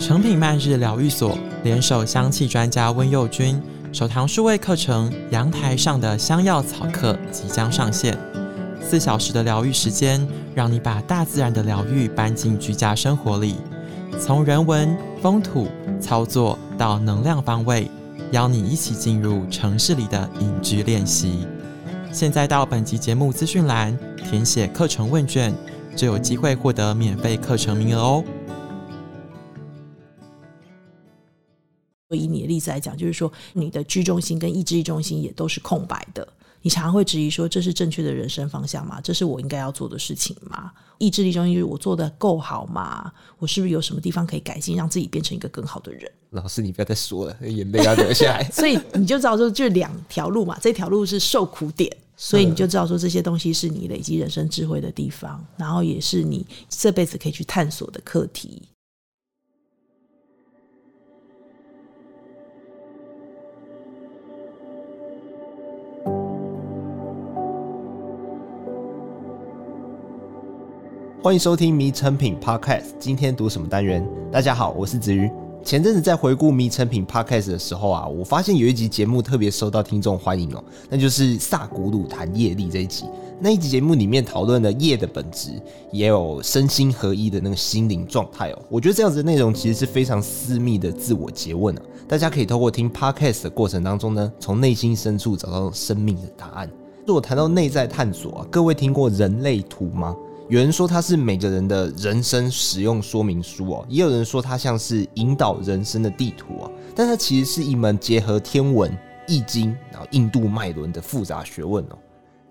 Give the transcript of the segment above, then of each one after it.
成品漫日疗愈所联手香气专家温佑君，首堂数位课程《阳台上的香药草课》即将上线。四小时的疗愈时间，让你把大自然的疗愈搬进居家生活里，从人文、风土、操作到能量方位，邀你一起进入城市里的隐居练习。现在到本集节目资讯栏填写课程问卷，就有机会获得免费课程名额哦。以你的例子来讲，就是说你的居中心跟意志力中心也都是空白的。你常常会质疑说，这是正确的人生方向吗？这是我应该要做的事情吗？意志力中心就是我做的够好吗？我是不是有什么地方可以改进，让自己变成一个更好的人？老师，你不要再说了，眼泪要流下来。所以你就知道说，就两条路嘛，这条路是受苦点，所以你就知道说，这些东西是你累积人生智慧的地方，然后也是你这辈子可以去探索的课题。欢迎收听《迷成品 Podcast》，今天读什么单元？大家好，我是子瑜。前阵子在回顾《迷成品 Podcast》的时候啊，我发现有一集节目特别受到听众欢迎哦，那就是萨古鲁谈业力这一集。那一集节目里面讨论了业的本质，也有身心合一的那个心灵状态哦。我觉得这样子的内容其实是非常私密的自我诘问啊，大家可以透过听 Podcast 的过程当中呢，从内心深处找到生命的答案。如果谈到内在探索啊，各位听过人类图吗？有人说它是每个人的人生使用说明书哦，也有人说它像是引导人生的地图啊，但它其实是一门结合天文、易经，然后印度脉轮的复杂学问哦。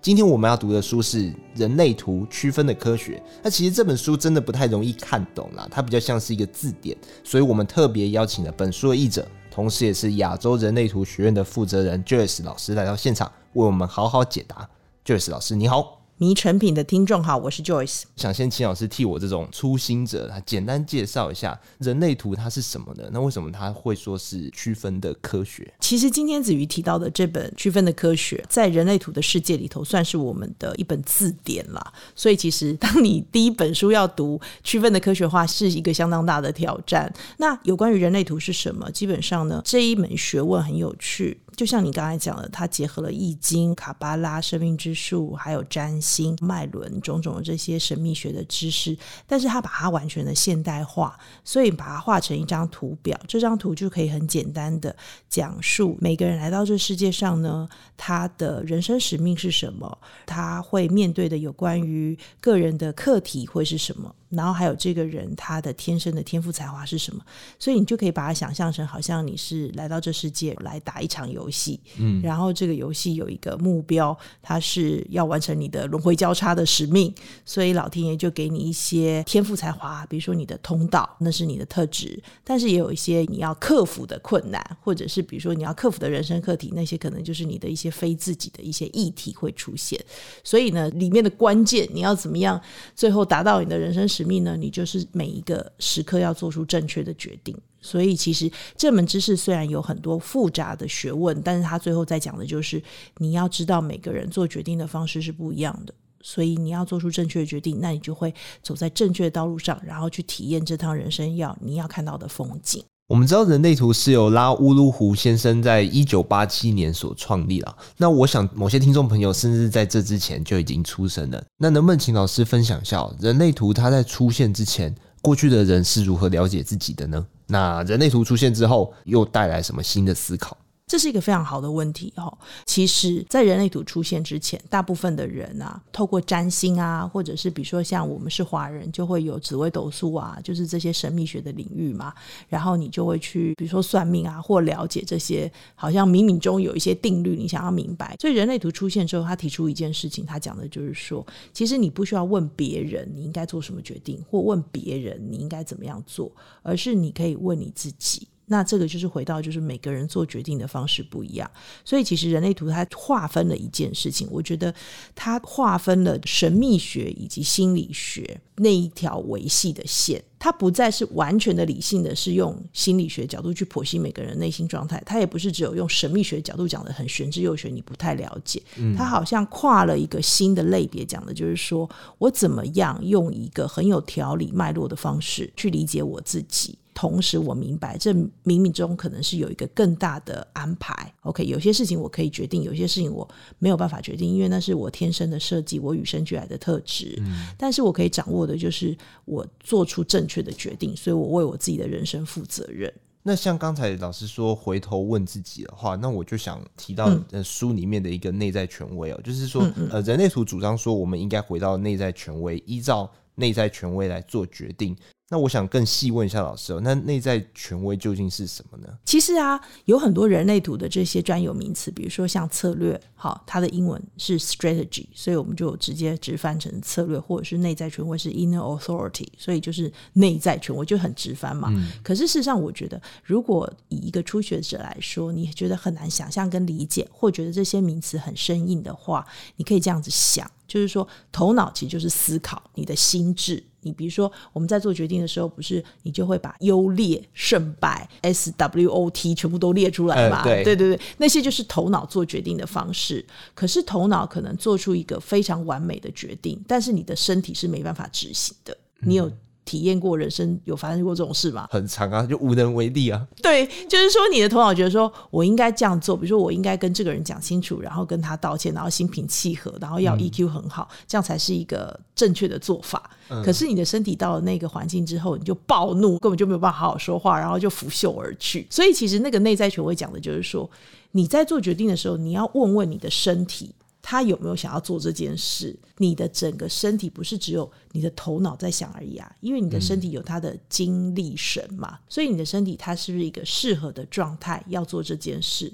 今天我们要读的书是《人类图区分的科学》，那其实这本书真的不太容易看懂啦，它比较像是一个字典，所以我们特别邀请了本书的译者，同时也是亚洲人类图学院的负责人 Joyce 老师来到现场，为我们好好解答。Joyce 老师，你好。迷成品的听众好，我是 Joyce。想先请老师替我这种初心者，他简单介绍一下人类图它是什么呢？那为什么他会说是区分的科学？其实今天子瑜提到的这本区分的科学，在人类图的世界里头，算是我们的一本字典啦。所以其实当你第一本书要读区分的科学化，是一个相当大的挑战。那有关于人类图是什么？基本上呢，这一门学问很有趣。就像你刚才讲的，它结合了易经、卡巴拉、生命之树，还有占星、脉轮种种这些神秘学的知识，但是他把它完全的现代化，所以把它画成一张图表。这张图就可以很简单的讲述每个人来到这世界上呢，他的人生使命是什么，他会面对的有关于个人的课题会是什么。然后还有这个人他的天生的天赋才华是什么？所以你就可以把它想象成好像你是来到这世界来打一场游戏，嗯，然后这个游戏有一个目标，它是要完成你的轮回交叉的使命，所以老天爷就给你一些天赋才华，比如说你的通道，那是你的特质，但是也有一些你要克服的困难，或者是比如说你要克服的人生课题，那些可能就是你的一些非自己的一些议题会出现，所以呢，里面的关键你要怎么样最后达到你的人生。使命呢，你就是每一个时刻要做出正确的决定。所以，其实这门知识虽然有很多复杂的学问，但是他最后在讲的就是你要知道每个人做决定的方式是不一样的。所以，你要做出正确的决定，那你就会走在正确的道路上，然后去体验这趟人生要你要看到的风景。我们知道人类图是由拉乌鲁胡先生在一九八七年所创立了。那我想某些听众朋友甚至在这之前就已经出生了。那能不能请老师分享一下人类图它在出现之前，过去的人是如何了解自己的呢？那人类图出现之后，又带来什么新的思考？这是一个非常好的问题哈。其实，在人类图出现之前，大部分的人啊，透过占星啊，或者是比如说像我们是华人，就会有紫微斗数啊，就是这些神秘学的领域嘛。然后你就会去，比如说算命啊，或了解这些，好像冥冥中有一些定律，你想要明白。所以人类图出现之后，他提出一件事情，他讲的就是说，其实你不需要问别人你应该做什么决定，或问别人你应该怎么样做，而是你可以问你自己。那这个就是回到，就是每个人做决定的方式不一样，所以其实人类图它划分了一件事情，我觉得它划分了神秘学以及心理学那一条维系的线，它不再是完全的理性的，是用心理学角度去剖析每个人内心状态，它也不是只有用神秘学角度讲的很玄之又玄，你不太了解，它好像跨了一个新的类别，讲的就是说我怎么样用一个很有条理脉络的方式去理解我自己。同时我明白这冥冥中可能是有一个更大的安排。OK，有些事情我可以决定，有些事情我没有办法决定，因为那是我天生的设计，我与生俱来的特质。嗯，但是我可以掌握的就是我做出正确的决定，所以我为我自己的人生负责任。那像刚才老师说回头问自己的话，那我就想提到书里面的一个内在权威哦，嗯、就是说，呃，人类图主张说我们应该回到内在权威，依照内在权威来做决定。那我想更细问一下老师哦，那内在权威究竟是什么呢？其实啊，有很多人类图的这些专有名词，比如说像策略，好，它的英文是 strategy，所以我们就直接直翻成策略，或者是内在权威是 inner authority，所以就是内在权威就很直翻嘛。嗯。可是事实上，我觉得如果以一个初学者来说，你觉得很难想象跟理解，或觉得这些名词很生硬的话，你可以这样子想。就是说，头脑其实就是思考，你的心智。你比如说，我们在做决定的时候，不是你就会把优劣胜败 SWOT 全部都列出来嘛？呃、对，对对对，那些就是头脑做决定的方式。可是头脑可能做出一个非常完美的决定，但是你的身体是没办法执行的。你有？体验过人生有发生过这种事吗？很长啊，就无能为力啊。对，就是说你的头脑觉得说我应该这样做，比如说我应该跟这个人讲清楚，然后跟他道歉，然后心平气和，然后要 EQ 很好，嗯、这样才是一个正确的做法。嗯、可是你的身体到了那个环境之后，你就暴怒，根本就没有办法好好说话，然后就拂袖而去。所以其实那个内在权威讲的就是说，你在做决定的时候，你要问问你的身体。他有没有想要做这件事？你的整个身体不是只有你的头脑在想而已啊，因为你的身体有他的精力神嘛，嗯、所以你的身体它是不是一个适合的状态要做这件事？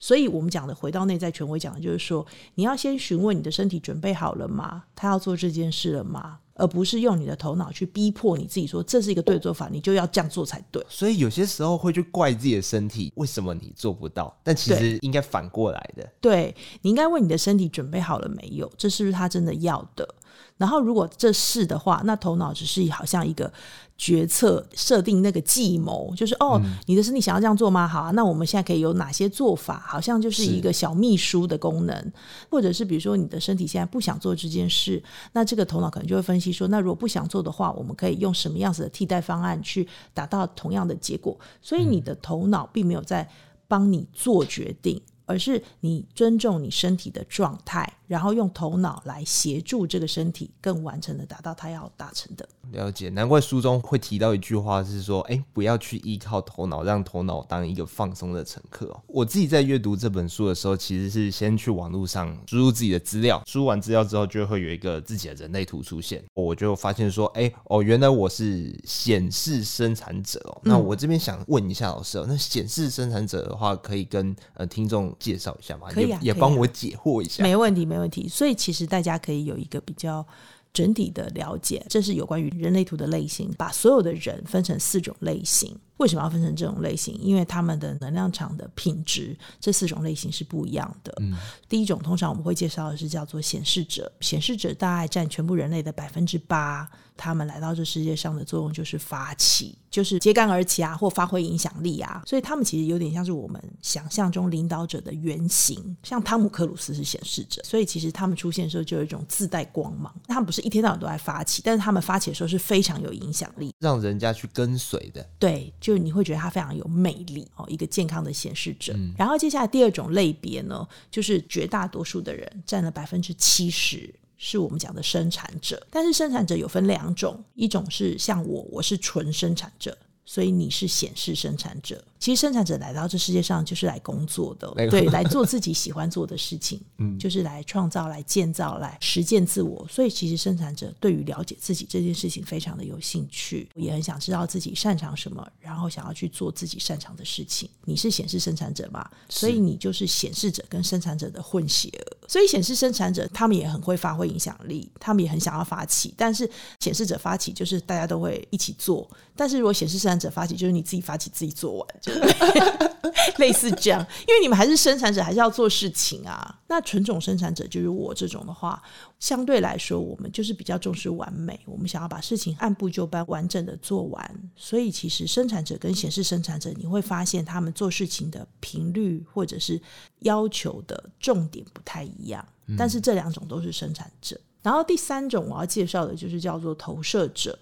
所以我们讲的回到内在权威讲的就是说，你要先询问你的身体准备好了吗？他要做这件事了吗？而不是用你的头脑去逼迫你自己说，这是一个对的做法，你就要这样做才对。所以有些时候会去怪自己的身体，为什么你做不到？但其实应该反过来的。对，你应该问你的身体准备好了没有？这是不是他真的要的？然后如果这是的话，那头脑只是好像一个。决策设定那个计谋，就是哦，嗯、你的身体想要这样做吗？好啊，那我们现在可以有哪些做法？好像就是一个小秘书的功能，或者是比如说你的身体现在不想做这件事，那这个头脑可能就会分析说，那如果不想做的话，我们可以用什么样子的替代方案去达到同样的结果？所以你的头脑并没有在帮你做决定，嗯、而是你尊重你身体的状态，然后用头脑来协助这个身体更完成的达到它要达成的。了解，难怪书中会提到一句话，是说，哎，不要去依靠头脑，让头脑当一个放松的乘客哦。我自己在阅读这本书的时候，其实是先去网络上输入自己的资料，输完资料之后，就会有一个自己的人类图出现。我就发现说，哎，哦，原来我是显示生产者哦。那我这边想问一下老师哦，那显示生产者的话，可以跟呃听众介绍一下吗？可以啊，也帮我解惑一下。没问题，没问题。所以其实大家可以有一个比较。整体的了解，这是有关于人类图的类型，把所有的人分成四种类型。为什么要分成这种类型？因为他们的能量场的品质，这四种类型是不一样的。嗯，第一种通常我们会介绍的是叫做显示者，显示者大概占全部人类的百分之八。他们来到这世界上的作用就是发起，就是揭竿而起啊，或发挥影响力啊。所以他们其实有点像是我们想象中领导者的原型，像汤姆克鲁斯是显示者，所以其实他们出现的时候就有一种自带光芒。他们不是一天到晚都在发起，但是他们发起的时候是非常有影响力，让人家去跟随的。对，就你会觉得他非常有魅力哦，一个健康的显示者。嗯、然后接下来第二种类别呢，就是绝大多数的人占了百分之七十。是我们讲的生产者，但是生产者有分两种，一种是像我，我是纯生产者，所以你是显示生产者。其实生产者来到这世界上就是来工作的，对，来做自己喜欢做的事情，嗯，就是来创造、来建造、来实践自我。所以其实生产者对于了解自己这件事情非常的有兴趣，也很想知道自己擅长什么，然后想要去做自己擅长的事情。你是显示生产者嘛？所以你就是显示者跟生产者的混血儿。所以显示生产者他们也很会发挥影响力，他们也很想要发起，但是显示者发起就是大家都会一起做，但是如果显示生产者发起，就是你自己发起自己做完。类似这样，因为你们还是生产者，还是要做事情啊。那纯种生产者就是我这种的话，相对来说，我们就是比较重视完美，我们想要把事情按部就班、完整的做完。所以，其实生产者跟显示生产者，你会发现他们做事情的频率或者是要求的重点不太一样。但是这两种都是生产者。然后第三种我要介绍的就是叫做投射者，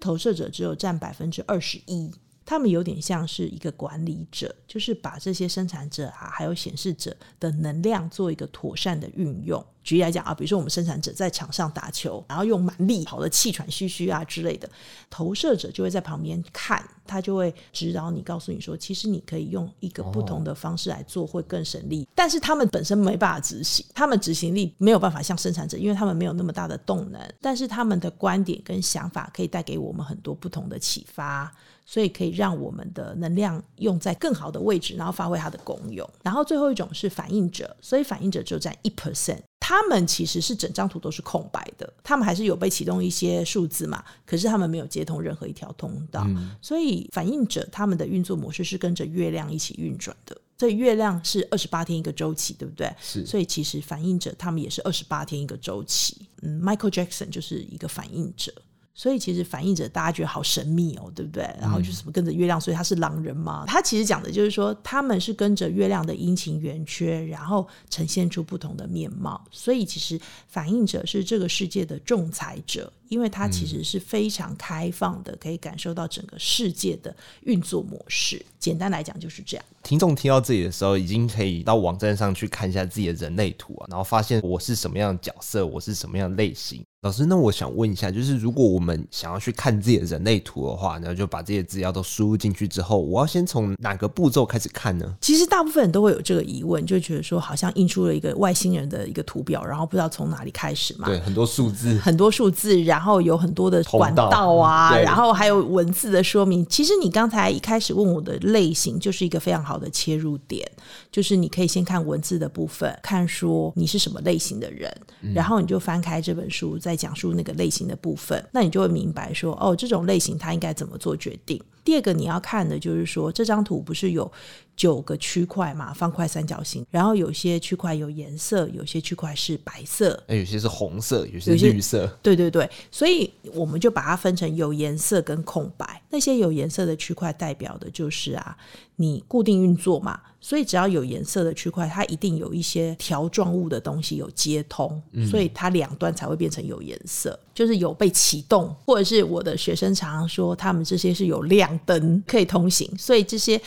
投射者只有占百分之二十一。他们有点像是一个管理者，就是把这些生产者啊，还有显示者的能量做一个妥善的运用。举例来讲啊，比如说我们生产者在场上打球，然后用蛮力跑得气喘吁吁啊之类的，投射者就会在旁边看，他就会指导你，告诉你说，其实你可以用一个不同的方式来做，会更省力。但是他们本身没办法执行，他们执行力没有办法像生产者，因为他们没有那么大的动能。但是他们的观点跟想法可以带给我们很多不同的启发。所以可以让我们的能量用在更好的位置，然后发挥它的功用。然后最后一种是反应者，所以反应者只有占一 percent，他们其实是整张图都是空白的，他们还是有被启动一些数字嘛，可是他们没有接通任何一条通道。嗯、所以反应者他们的运作模式是跟着月亮一起运转的，所以月亮是二十八天一个周期，对不对？是。所以其实反应者他们也是二十八天一个周期。嗯，Michael Jackson 就是一个反应者。所以其实反映者大家觉得好神秘哦，对不对？然后就什么跟着月亮，所以他是狼人嘛。他其实讲的就是说，他们是跟着月亮的阴晴圆缺，然后呈现出不同的面貌。所以其实反映者是这个世界的仲裁者，因为他其实是非常开放的，可以感受到整个世界的运作模式。简单来讲就是这样。听众听到这里的时候，已经可以到网站上去看一下自己的人类图啊，然后发现我是什么样的角色，我是什么样的类型。老师，那我想问一下，就是如果我们想要去看自己的人类图的话，然后就把这些资料都输入进去之后，我要先从哪个步骤开始看呢？其实大部分人都会有这个疑问，就觉得说好像印出了一个外星人的一个图表，然后不知道从哪里开始嘛。对，很多数字，很多数字，然后有很多的管道啊，然后还有文字的说明。其实你刚才一开始问我的类型，就是一个非常好的切入点，就是你可以先看文字的部分，看说你是什么类型的人，嗯、然后你就翻开这本书，再讲述那个类。型的部分，那你就会明白说，哦，这种类型它应该怎么做决定。第二个你要看的就是说，这张图不是有九个区块嘛，方块、三角形，然后有些区块有颜色，有些区块是白色，有些是红色，有些是绿色。对对对，所以我们就把它分成有颜色跟空白。那些有颜色的区块代表的就是啊，你固定运作嘛。所以只要有颜色的区块，它一定有一些条状物的东西有接通，所以它两端才会变成有颜色，就是有被启动，或者是我的学生常常说，他们这些是有亮灯可以通行，所以这些。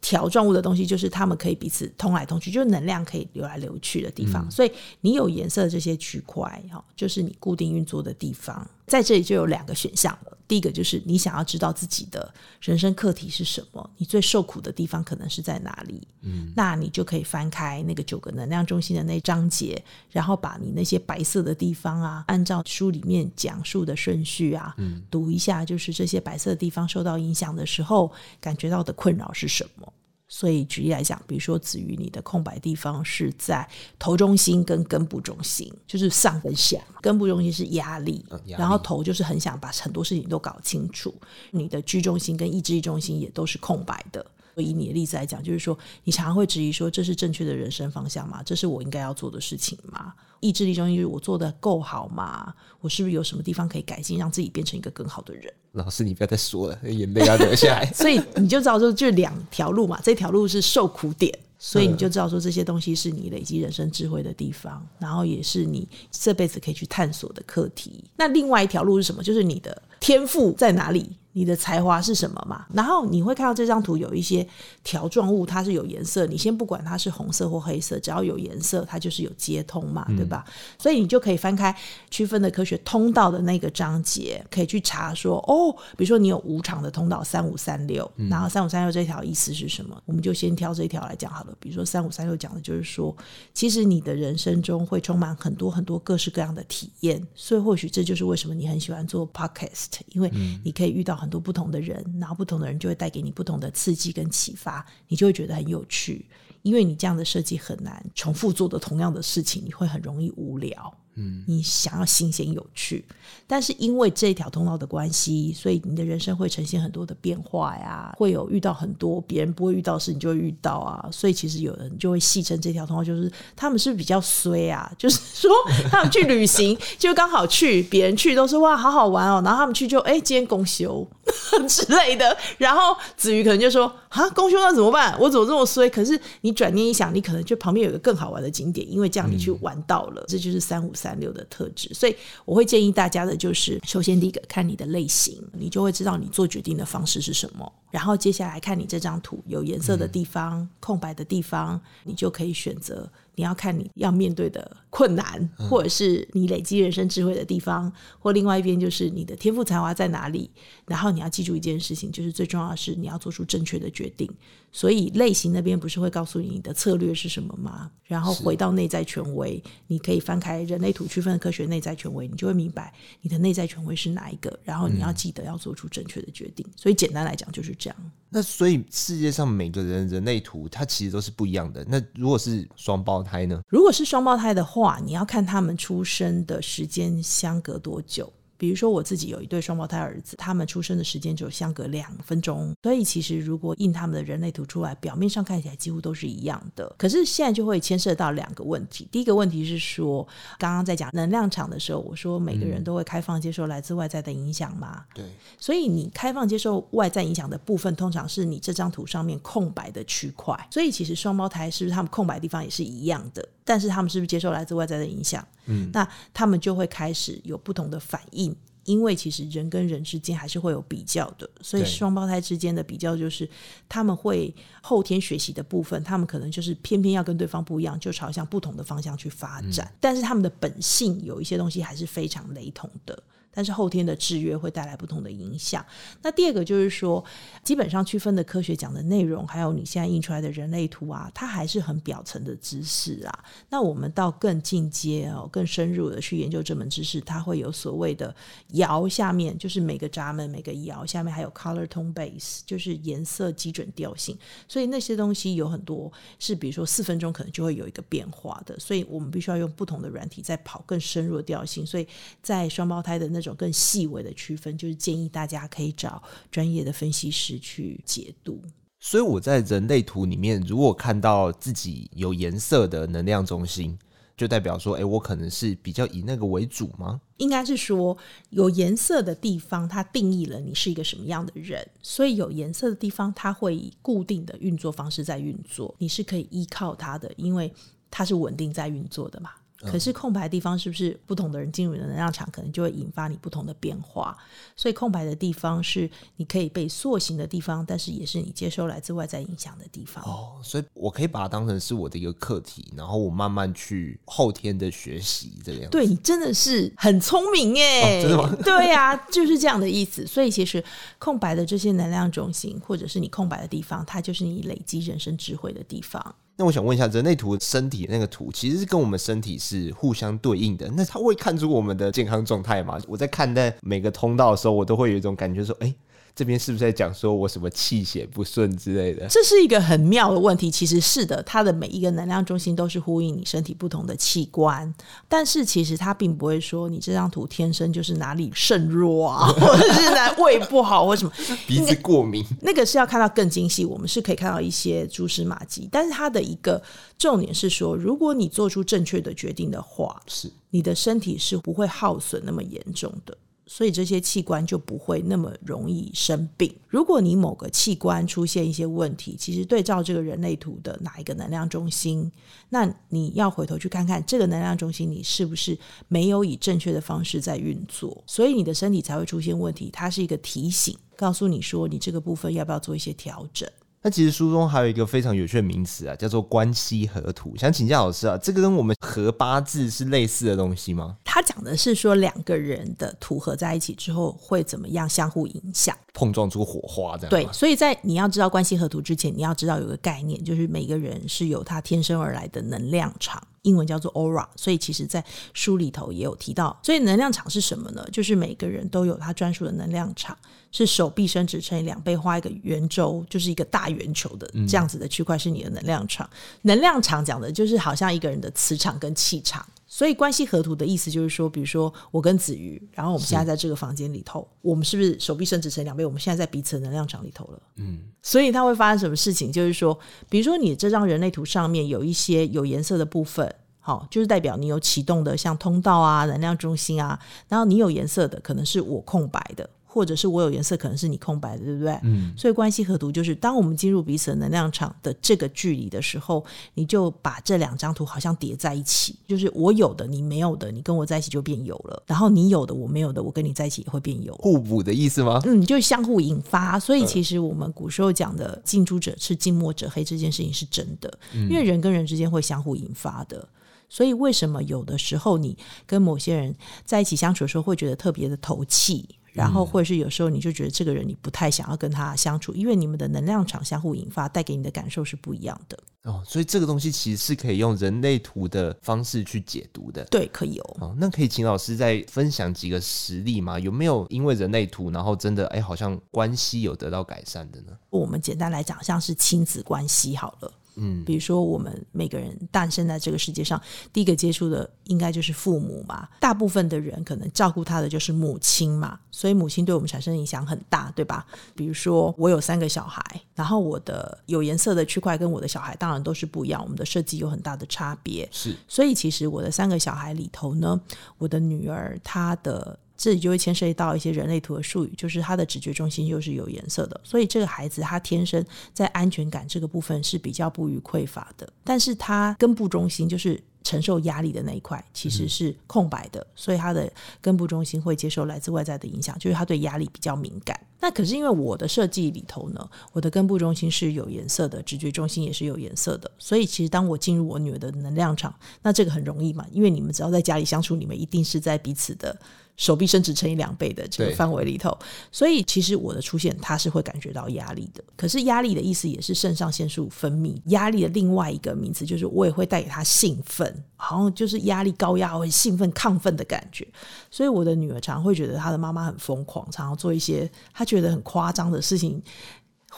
条状物的东西就是他们可以彼此通来通去，就是能量可以流来流去的地方。嗯、所以你有颜色的这些区块，哈，就是你固定运作的地方。在这里就有两个选项了。第一个就是你想要知道自己的人生课题是什么，你最受苦的地方可能是在哪里？嗯，那你就可以翻开那个九个能量中心的那章节，然后把你那些白色的地方啊，按照书里面讲述的顺序啊，嗯，读一下，就是这些白色的地方受到影响的时候，感觉到的困扰是什么？所以举例来讲，比如说子瑜，你的空白地方是在头中心跟根部中心，就是上跟下。根部中心是压力，嗯、压力，然后头就是很想把很多事情都搞清楚。你的居中心跟意志力中心也都是空白的。以你的例子来讲，就是说你常常会质疑说，这是正确的人生方向吗？这是我应该要做的事情吗？意志力中心就是我做的够好吗？我是不是有什么地方可以改进，让自己变成一个更好的人？老师，你不要再说了，眼泪要流下来。所以你就知道说，就两条路嘛，这条路是受苦点，所以你就知道说，这些东西是你累积人生智慧的地方，然后也是你这辈子可以去探索的课题。那另外一条路是什么？就是你的天赋在哪里？你的才华是什么嘛？然后你会看到这张图有一些条状物，它是有颜色。你先不管它是红色或黑色，只要有颜色，它就是有接通嘛，对吧？嗯、所以你就可以翻开区分的科学通道的那个章节，可以去查说哦，比如说你有五场的通道三五三六，然后三五三六这条意思是什么？我们就先挑这一条来讲好了。比如说三五三六讲的就是说，其实你的人生中会充满很多很多各式各样的体验，所以或许这就是为什么你很喜欢做 podcast，因为你可以遇到很。很多不同的人，然后不同的人就会带给你不同的刺激跟启发，你就会觉得很有趣，因为你这样的设计很难重复做的同样的事情，你会很容易无聊。嗯，你想要新鲜有趣，但是因为这条通道的关系，所以你的人生会呈现很多的变化呀，会有遇到很多别人不会遇到的事，你就会遇到啊。所以其实有人就会戏称这条通道就是他们是比较衰啊？就是说他们去旅行 就刚好去，别人去都是哇好好玩哦，然后他们去就哎今天公休 之类的，然后子瑜可能就说啊公休那怎么办？我怎么这么衰？可是你转念一想，你可能就旁边有一个更好玩的景点，因为这样你去玩到了，嗯、这就是三五三。三六的特质。所以我会建议大家的就是，首先第一个看你的类型，你就会知道你做决定的方式是什么。然后接下来看你这张图有颜色的地方、空白的地方，你就可以选择。你要看你要面对的困难，或者是你累积人生智慧的地方，或另外一边就是你的天赋才华在哪里。然后你要记住一件事情，就是最重要的是你要做出正确的决定。所以类型那边不是会告诉你你的策略是什么吗？然后回到内在权威，你可以翻开人类图区分的科学内在权威，你就会明白你的内在权威是哪一个。然后你要记得要做出正确的决定。所以简单来讲就是这样。那所以世界上每个人人类图它其实都是不一样的。那如果是双胞胎呢？如果是双胞胎的话，你要看他们出生的时间相隔多久。比如说我自己有一对双胞胎儿子，他们出生的时间只有相隔两分钟，所以其实如果印他们的人类图出来，表面上看起来几乎都是一样的。可是现在就会牵涉到两个问题。第一个问题是说，刚刚在讲能量场的时候，我说每个人都会开放接受来自外在的影响嘛？对。所以你开放接受外在影响的部分，通常是你这张图上面空白的区块。所以其实双胞胎是不是他们空白的地方也是一样的？但是他们是不是接受来自外在的影响？嗯，那他们就会开始有不同的反应，因为其实人跟人之间还是会有比较的，所以双胞胎之间的比较就是他们会后天学习的部分，他们可能就是偏偏要跟对方不一样，就朝向不同的方向去发展，嗯，但是他们的本性有一些东西还是非常雷同的。但是后天的制约会带来不同的影响。那第二个就是说，基本上区分的科学讲的内容，还有你现在印出来的人类图啊，它还是很表层的知识啊。那我们到更进阶哦，更深入的去研究这门知识，它会有所谓的爻下面，就是每个闸门、每个爻下面还有 color tone base，就是颜色基准调性。所以那些东西有很多是，比如说四分钟可能就会有一个变化的。所以我们必须要用不同的软体在跑更深入的调性。所以在双胞胎的那种。有更细微的区分，就是建议大家可以找专业的分析师去解读。所以我在人类图里面，如果看到自己有颜色的能量中心，就代表说，哎，我可能是比较以那个为主吗？应该是说，有颜色的地方，它定义了你是一个什么样的人。所以有颜色的地方，它会以固定的运作方式在运作，你是可以依靠它的，因为它是稳定在运作的嘛。可是空白的地方是不是不同的人进入你的能量场，可能就会引发你不同的变化？所以空白的地方是你可以被塑形的地方，但是也是你接收来自外在影响的地方。哦，所以我可以把它当成是我的一个课题，然后我慢慢去后天的学习这样。对，你真的是很聪明耶！哦，真的吗？对呀，就是这样的意思。所以其实空白的这些能量中心，或者是你空白的地方，它就是你累积人生智慧的地方。那我想问一下，人类图身体那个图其实是跟我们身体是互相对应的，那它会看出我们的健康状态吗？我在看待每个通道的时候，我都会有一种感觉说，哎、这边是不是在讲说我什么气血不顺之类的？这是一个很妙的问题。其实是的，它的每一个能量中心都是呼应你身体不同的器官，但是其实它并不会说你这张图天生就是哪里肾弱啊，或者是哪胃不好或什么鼻子过敏。那个是要看到更精细，我们是可以看到一些蛛丝马迹。但是它的一个重点是说，如果你做出正确的决定的话，是你的身体是不会耗损那么严重的。所以这些器官就不会那么容易生病。如果你某个器官出现一些问题，其实对照这个人类图的哪一个能量中心，那你要回头去看看这个能量中心，你是不是没有以正确的方式在运作，所以你的身体才会出现问题。它是一个提醒，告诉你说你这个部分要不要做一些调整。那其实书中还有一个非常有趣的名词啊，叫做关系合图。想请教老师啊，这个跟我们合八字是类似的东西吗？他讲的是说两个人的图合在一起之后会怎么样相互影响，碰撞出火花这样。对，所以在你要知道关系合图之前，你要知道有个概念，就是每个人是有他天生而来的能量场。英文叫做 aura，所以其实，在书里头也有提到。所以能量场是什么呢？就是每个人都有他专属的能量场，是手臂伸直乘以两倍画一个圆周，就是一个大圆球的这样子的区块是你的能量场。能量场讲的就是好像一个人的磁场跟气场。所以关系合图的意思就是说，比如说我跟子瑜，然后我们现在在这个房间里头，我们是不是手臂伸直成两倍？我们现在在彼此的能量场里头了。嗯，所以它会发生什么事情？就是说，比如说你这张人类图上面有一些有颜色的部分，好，就是代表你有启动的像通道啊、能量中心啊，然后你有颜色的可能是我空白的。或者是我有颜色，可能是你空白的，对不对？嗯。所以关系合图就是，当我们进入彼此的能量场的这个距离的时候，你就把这两张图好像叠在一起，就是我有的你没有的，你跟我在一起就变有了；然后你有的我没有的，我跟你在一起也会变有。互补的意思吗？嗯，就相互引发。所以其实我们古时候讲的“近朱者赤，近墨者黑”这件事情是真的，因为人跟人之间会相互引发的。所以为什么有的时候你跟某些人在一起相处的时候会觉得特别的投契？然后，或者是有时候你就觉得这个人你不太想要跟他相处，因为你们的能量场相互引发，带给你的感受是不一样的。哦，所以这个东西其实是可以用人类图的方式去解读的。对，可以哦。哦，那可以请老师再分享几个实例吗？有没有因为人类图，然后真的哎，好像关系有得到改善的呢？我们简单来讲，像是亲子关系好了。嗯，比如说我们每个人诞生在这个世界上，第一个接触的应该就是父母嘛。大部分的人可能照顾他的就是母亲嘛，所以母亲对我们产生影响很大，对吧？比如说我有三个小孩，然后我的有颜色的区块跟我的小孩当然都是不一样，我们的设计有很大的差别。是，所以其实我的三个小孩里头呢，我的女儿她的。这里就会牵涉到一些人类图的术语，就是他的直觉中心又是有颜色的，所以这个孩子他天生在安全感这个部分是比较不予匮乏的，但是他根部中心就是承受压力的那一块其实是空白的，所以他的根部中心会接受来自外在的影响，就是他对压力比较敏感。那可是因为我的设计里头呢，我的根部中心是有颜色的，直觉中心也是有颜色的，所以其实当我进入我女儿的能量场，那这个很容易嘛，因为你们只要在家里相处，你们一定是在彼此的。手臂伸直乘以两倍的这个范围里头，所以其实我的出现，他是会感觉到压力的。可是压力的意思也是肾上腺素分泌，压力的另外一个名词就是我也会带给他兴奋，好像就是压力高压，会兴奋、亢奋的感觉。所以我的女儿常常会觉得她的妈妈很疯狂，常常做一些她觉得很夸张的事情。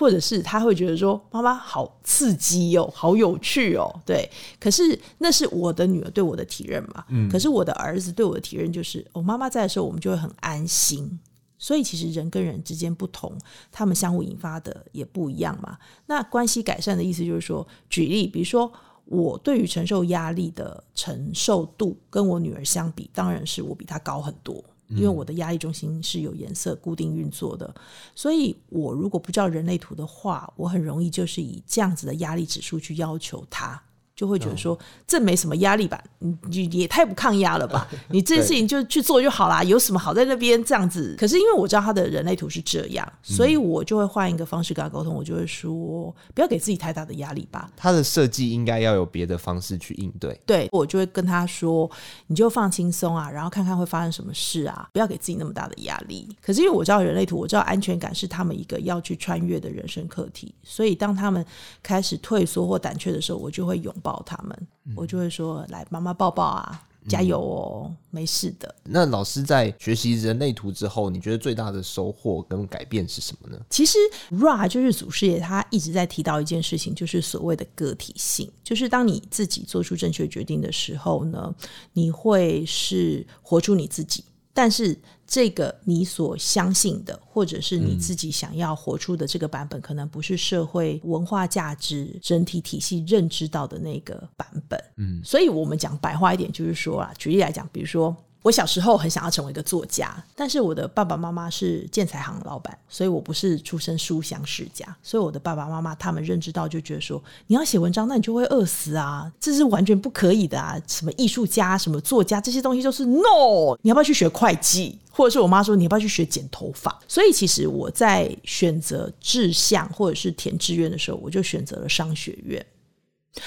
或者是他会觉得说，妈妈好刺激哦，好有趣哦，对。可是那是我的女儿对我的体认嘛，嗯。可是我的儿子对我的体认就是，哦，妈妈在的时候我们就会很安心。所以其实人跟人之间不同，他们相互引发的也不一样嘛。那关系改善的意思就是说，举例，比如说我对于承受压力的承受度跟我女儿相比，当然是我比她高很多。因为我的压力中心是有颜色固定运作的，所以我如果不知道人类图的话，我很容易就是以这样子的压力指数去要求他。就会觉得说，这没什么压力吧？你你也太不抗压了吧？你这件事情就去做就好啦，有什么好在那边这样子？可是因为我知道他的人类图是这样，所以我就会换一个方式跟他沟通。我就会说，不要给自己太大的压力吧。他的设计应该要有别的方式去应对。对，我就会跟他说，你就放轻松啊，然后看看会发生什么事啊，不要给自己那么大的压力。可是因为我知道人类图，我知道安全感是他们一个要去穿越的人生课题，所以当他们开始退缩或胆怯的时候，我就会拥抱。抱他们，我就会说：“来，妈妈抱抱啊，加油哦，嗯、没事的。”那老师在学习人类图之后，你觉得最大的收获跟改变是什么呢？其实 Ra 就是祖师爷，他一直在提到一件事情，就是所谓的个体性，就是当你自己做出正确决定的时候呢，你会是活出你自己，但是。这个你所相信的，或者是你自己想要活出的这个版本，嗯、可能不是社会文化价值整体体系认知到的那个版本。嗯，所以我们讲白话一点，就是说啊，举例来讲，比如说。我小时候很想要成为一个作家，但是我的爸爸妈妈是建材行老板，所以我不是出身书香世家。所以我的爸爸妈妈他们认知到，就觉得说，你要写文章，那你就会饿死啊，这是完全不可以的啊！什么艺术家、什么作家，这些东西都是 no。你要不要去学会计？或者是我妈说，你要不要去学剪头发？所以其实我在选择志向或者是填志愿的时候，我就选择了商学院。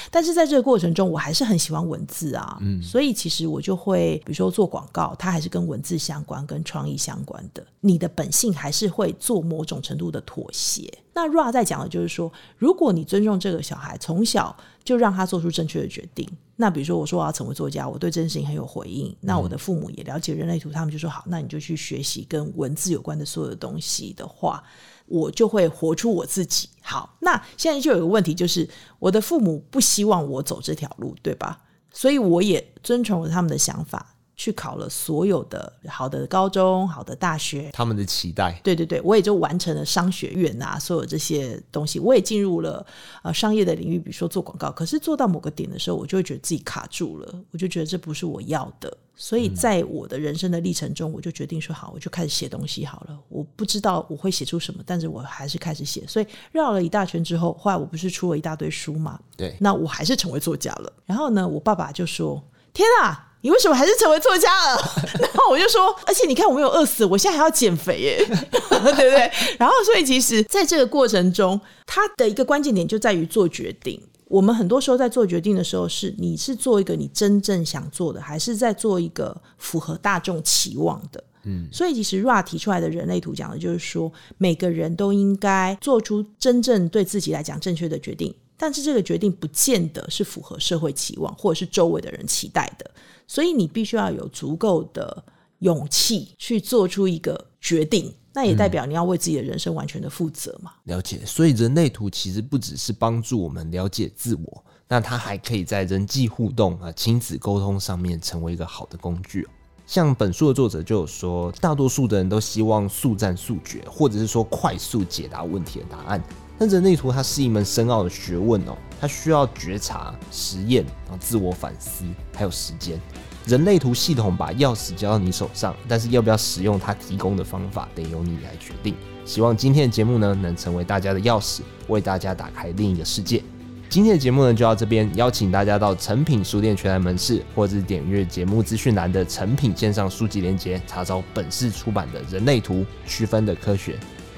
但是在这个过程中，我还是很喜欢文字啊，嗯，所以其实我就会，比如说做广告，它还是跟文字相关、跟创意相关的。你的本性还是会做某种程度的妥协。那 Ra 在讲的就是说，如果你尊重这个小孩，从小就让他做出正确的决定。那比如说，我说我要成为作家，我对这件事情很有回应。那我的父母也了解人类图，他们就说好，那你就去学习跟文字有关的所有的东西的话。我就会活出我自己。好，那现在就有个问题，就是我的父母不希望我走这条路，对吧？所以我也遵从了他们的想法。去考了所有的好的高中、好的大学，他们的期待。对对对，我也就完成了商学院啊，所有这些东西，我也进入了呃商业的领域，比如说做广告。可是做到某个点的时候，我就会觉得自己卡住了，我就觉得这不是我要的。所以在我的人生的历程中，我就决定说好，我就开始写东西好了。我不知道我会写出什么，但是我还是开始写。所以绕了一大圈之后，后来我不是出了一大堆书嘛？对，那我还是成为作家了。然后呢，我爸爸就说：“天啊！”你为什么还是成为作家了？然后我就说，而且你看我没有饿死，我现在还要减肥耶，对不对？然后所以其实在这个过程中，它的一个关键点就在于做决定。我们很多时候在做决定的时候，是你是做一个你真正想做的，还是在做一个符合大众期望的？嗯，所以其实 Ra 提出来的人类图讲的就是说，每个人都应该做出真正对自己来讲正确的决定。但是这个决定不见得是符合社会期望，或者是周围的人期待的，所以你必须要有足够的勇气去做出一个决定，那也代表你要为自己的人生完全的负责嘛。了解，所以人类图其实不只是帮助我们了解自我，那它还可以在人际互动啊、亲子沟通上面成为一个好的工具。像本书的作者就有说，大多数的人都希望速战速决，或者是说快速解答问题的答案。但人类图它是一门深奥的学问哦，它需要觉察、实验，然后自我反思，还有时间。人类图系统把钥匙交到你手上，但是要不要使用它提供的方法，得由你来决定。希望今天的节目呢，能成为大家的钥匙，为大家打开另一个世界。今天的节目呢，就到这边，邀请大家到诚品书店全台门市，或者是点阅节目资讯栏的诚品线上书籍链接，查找本市出版的《人类图区分的科学》。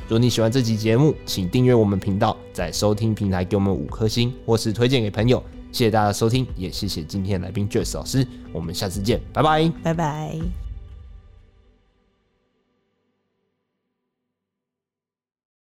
如果你喜欢这集节目，请订阅我们频道，在收听平台给我们五颗星，或是推荐给朋友。谢谢大家收听，也谢谢今天来宾 Joyce 老师。我们下次见，拜拜，拜拜。